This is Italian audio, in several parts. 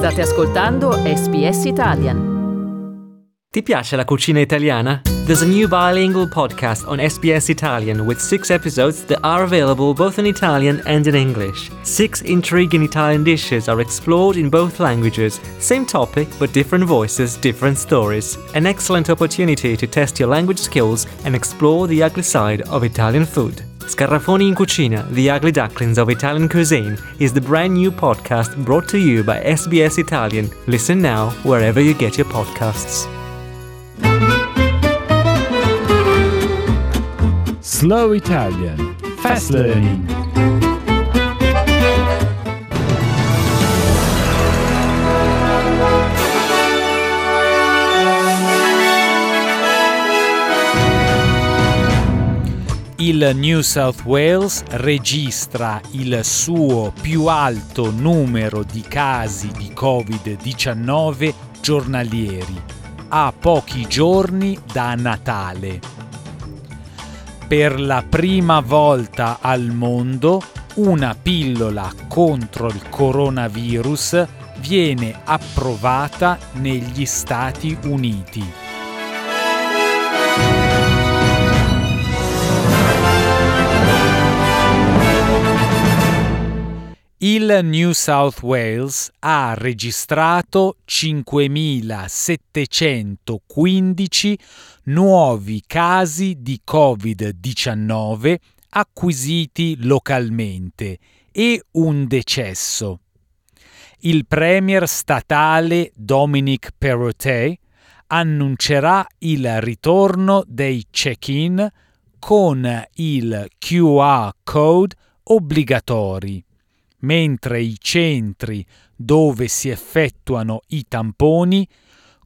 State ascoltando SBS Italian. Ti piace la cucina italiana? There's a new bilingual podcast on SBS Italian with six episodes that are available both in Italian and in English. Six intriguing Italian dishes are explored in both languages. Same topic, but different voices, different stories. An excellent opportunity to test your language skills and explore the ugly side of Italian food. Scarafoni in Cucina, The Ugly Ducklings of Italian Cuisine, is the brand new podcast brought to you by SBS Italian. Listen now wherever you get your podcasts. Slow Italian Fast Learning Il New South Wales registra il suo più alto numero di casi di Covid-19 giornalieri a pochi giorni da Natale. Per la prima volta al mondo una pillola contro il coronavirus viene approvata negli Stati Uniti. Il New South Wales ha registrato 5.715 nuovi casi di Covid-19 acquisiti localmente e un decesso. Il premier statale Dominic Perrottet annuncerà il ritorno dei check-in con il QR code obbligatori mentre i centri dove si effettuano i tamponi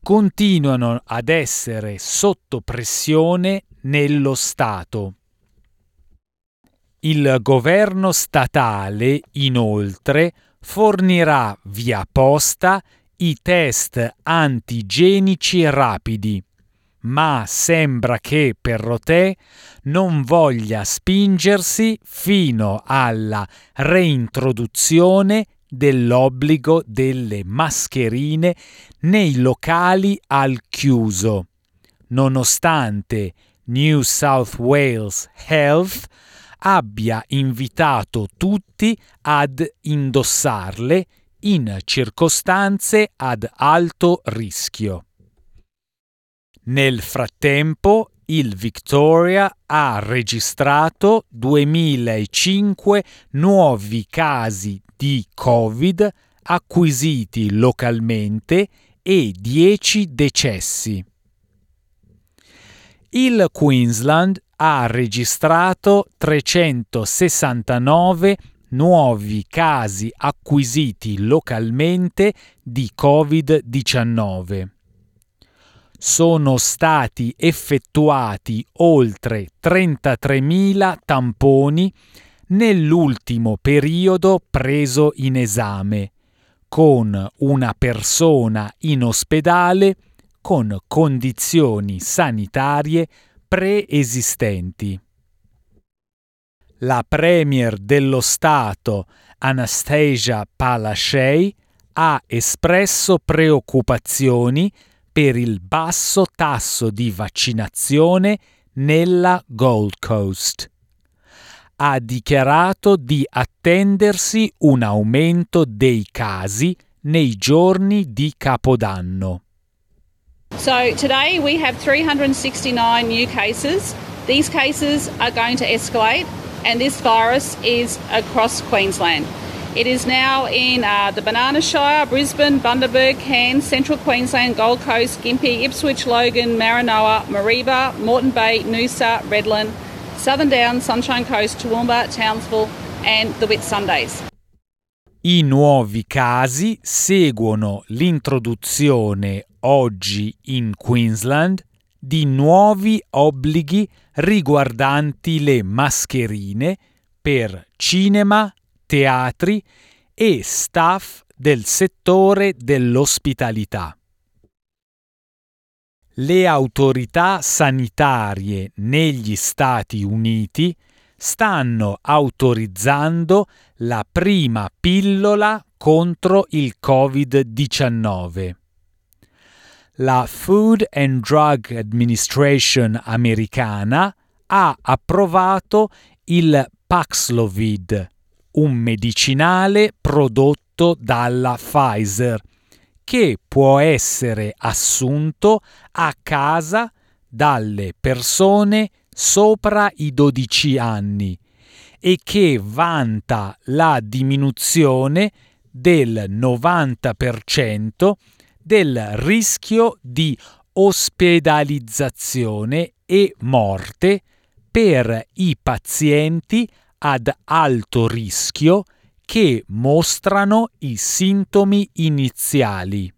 continuano ad essere sotto pressione nello Stato. Il governo statale, inoltre, fornirà via posta i test antigenici rapidi ma sembra che Perrotet non voglia spingersi fino alla reintroduzione dell'obbligo delle mascherine nei locali al chiuso, nonostante New South Wales Health abbia invitato tutti ad indossarle in circostanze ad alto rischio. Nel frattempo il Victoria ha registrato 2005 nuovi casi di Covid acquisiti localmente e 10 decessi. Il Queensland ha registrato 369 nuovi casi acquisiti localmente di Covid-19 sono stati effettuati oltre 33.000 tamponi nell'ultimo periodo preso in esame, con una persona in ospedale con condizioni sanitarie preesistenti. La Premier dello Stato Anastasia Palaszczuk ha espresso preoccupazioni per il basso tasso di vaccinazione nella Gold Coast. Ha dichiarato di attendersi un aumento dei casi nei giorni di Capodanno. So today we have 369 new cases. These cases are going to escalate and this virus is across Queensland. It is now in uh, the Banana Shire, Brisbane, Bundaberg, Cairns, Central Queensland, Gold Coast, Gympie, Ipswich, Logan, Maranoa, Mareeba, Moreton Bay, Noosa, Redland, Southern Downs, Sunshine Coast, Toowoomba, Townsville and the Whitsundays. I nuovi casi seguono l'introduzione oggi in Queensland di nuovi obblighi riguardanti le mascherine per cinema, teatri e staff del settore dell'ospitalità. Le autorità sanitarie negli Stati Uniti stanno autorizzando la prima pillola contro il Covid-19. La Food and Drug Administration americana ha approvato il Paxlovid, un medicinale prodotto dalla Pfizer che può essere assunto a casa dalle persone sopra i 12 anni e che vanta la diminuzione del 90% del rischio di ospedalizzazione e morte per i pazienti ad alto rischio che mostrano i sintomi iniziali.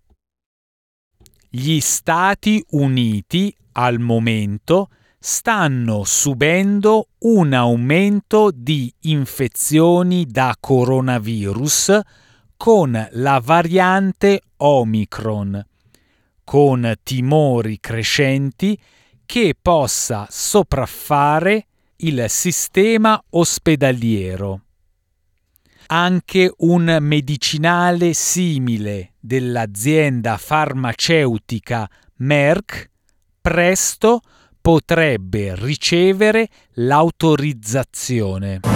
Gli Stati Uniti al momento stanno subendo un aumento di infezioni da coronavirus con la variante Omicron, con timori crescenti che possa sopraffare il sistema ospedaliero. Anche un medicinale simile dell'azienda farmaceutica Merck presto potrebbe ricevere l'autorizzazione.